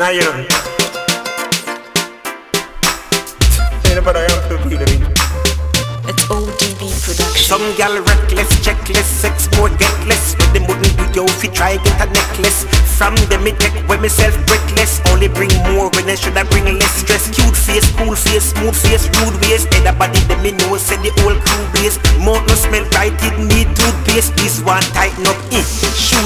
And I, you know. Anybody else to feel it? It's ODB production. Some gal reckless, checkless, sex more getless. With them wouldn't do yo if you try get a necklace. From them me take with myself breathless. Only bring more when I should I bring less stress. Cute face, cool face, smooth face, rude ways. Head a body them me know say the whole crew base. Mouth no smell right, it need toothpaste. This one tighten up, eh.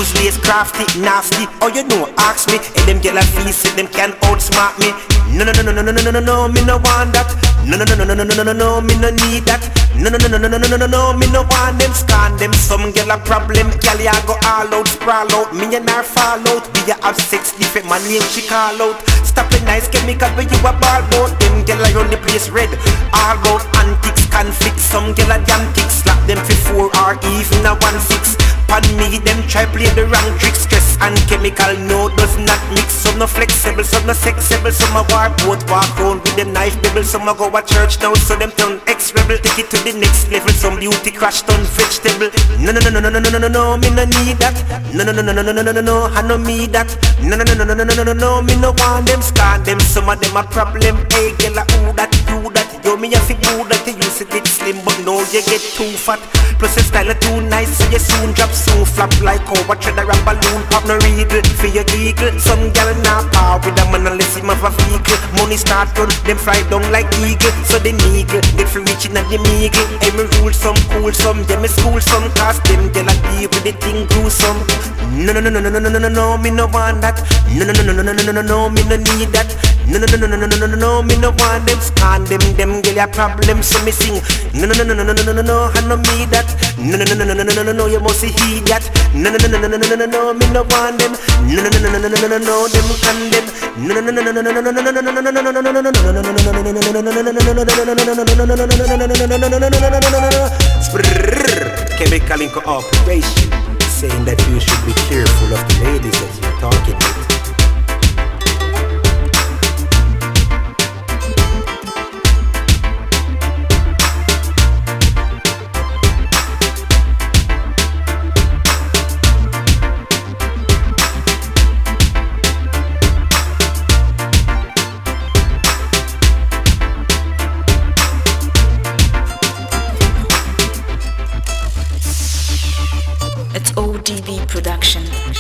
Shoes lace, crafty, nasty. Oh you know, ask me. And them gal a say them can outsmart me. No no no no no no no no no me no want that. No no no no no no no no no me no need that. No no no no no no no no no me no want them scan them. Some girl a problem, girl ya go all out, sprawl out. Me and her fall out. We have sex different, my name she call out. Stop it nice Kemikal when you a ball bout. Them girl a run the place red. All about antics, conflicts. Some girl a damn tick, slap them for four or even a one six. Pan me, them try play the wrong trick. Stress and Kemikal no does not mix. Some no flexible, some no sexable. Some a war boat walk round with them knife bibble. Some a go a church now, so them turn ex rebel. Take it to the next level. Some beauty crash turn vegetable. No no no no no no no no no me no need that. No no no no no no no no no no, I no me that. No no no no no no no no no no, me no want them scan them. Some of them a problem. Hey girl, who that, you that. Yo me a fi good that you to get slim, but now you get too fat. Plus your style too nice, so you soon drop so flop like how a treasure a balloon pop no regal for your giggle. Some gal now power with a man unless him have a vehicle. Money start run, them fly down like eagle. So they niggle, get free reaching at the meagle. Hey me rule some cool some, yeah me school some. Cause them gal a deal with the thing gruesome. No no no no no no no no no no, me no want that. No no no no no no no no no no, me no need that. No no no no no no no no no no, me no want them scan them them gal a problem so me sing. No no no no no no no no no no, I no me that. No no no no no no no no no no, you must hear that. No no no no no no no no no no, me no want them. No no no no no no no no no no, them can them. No no no no no no no no no no no no no no no no no Kemikal incorporation saying that you should be careful of the ladies that you're talking to. Action.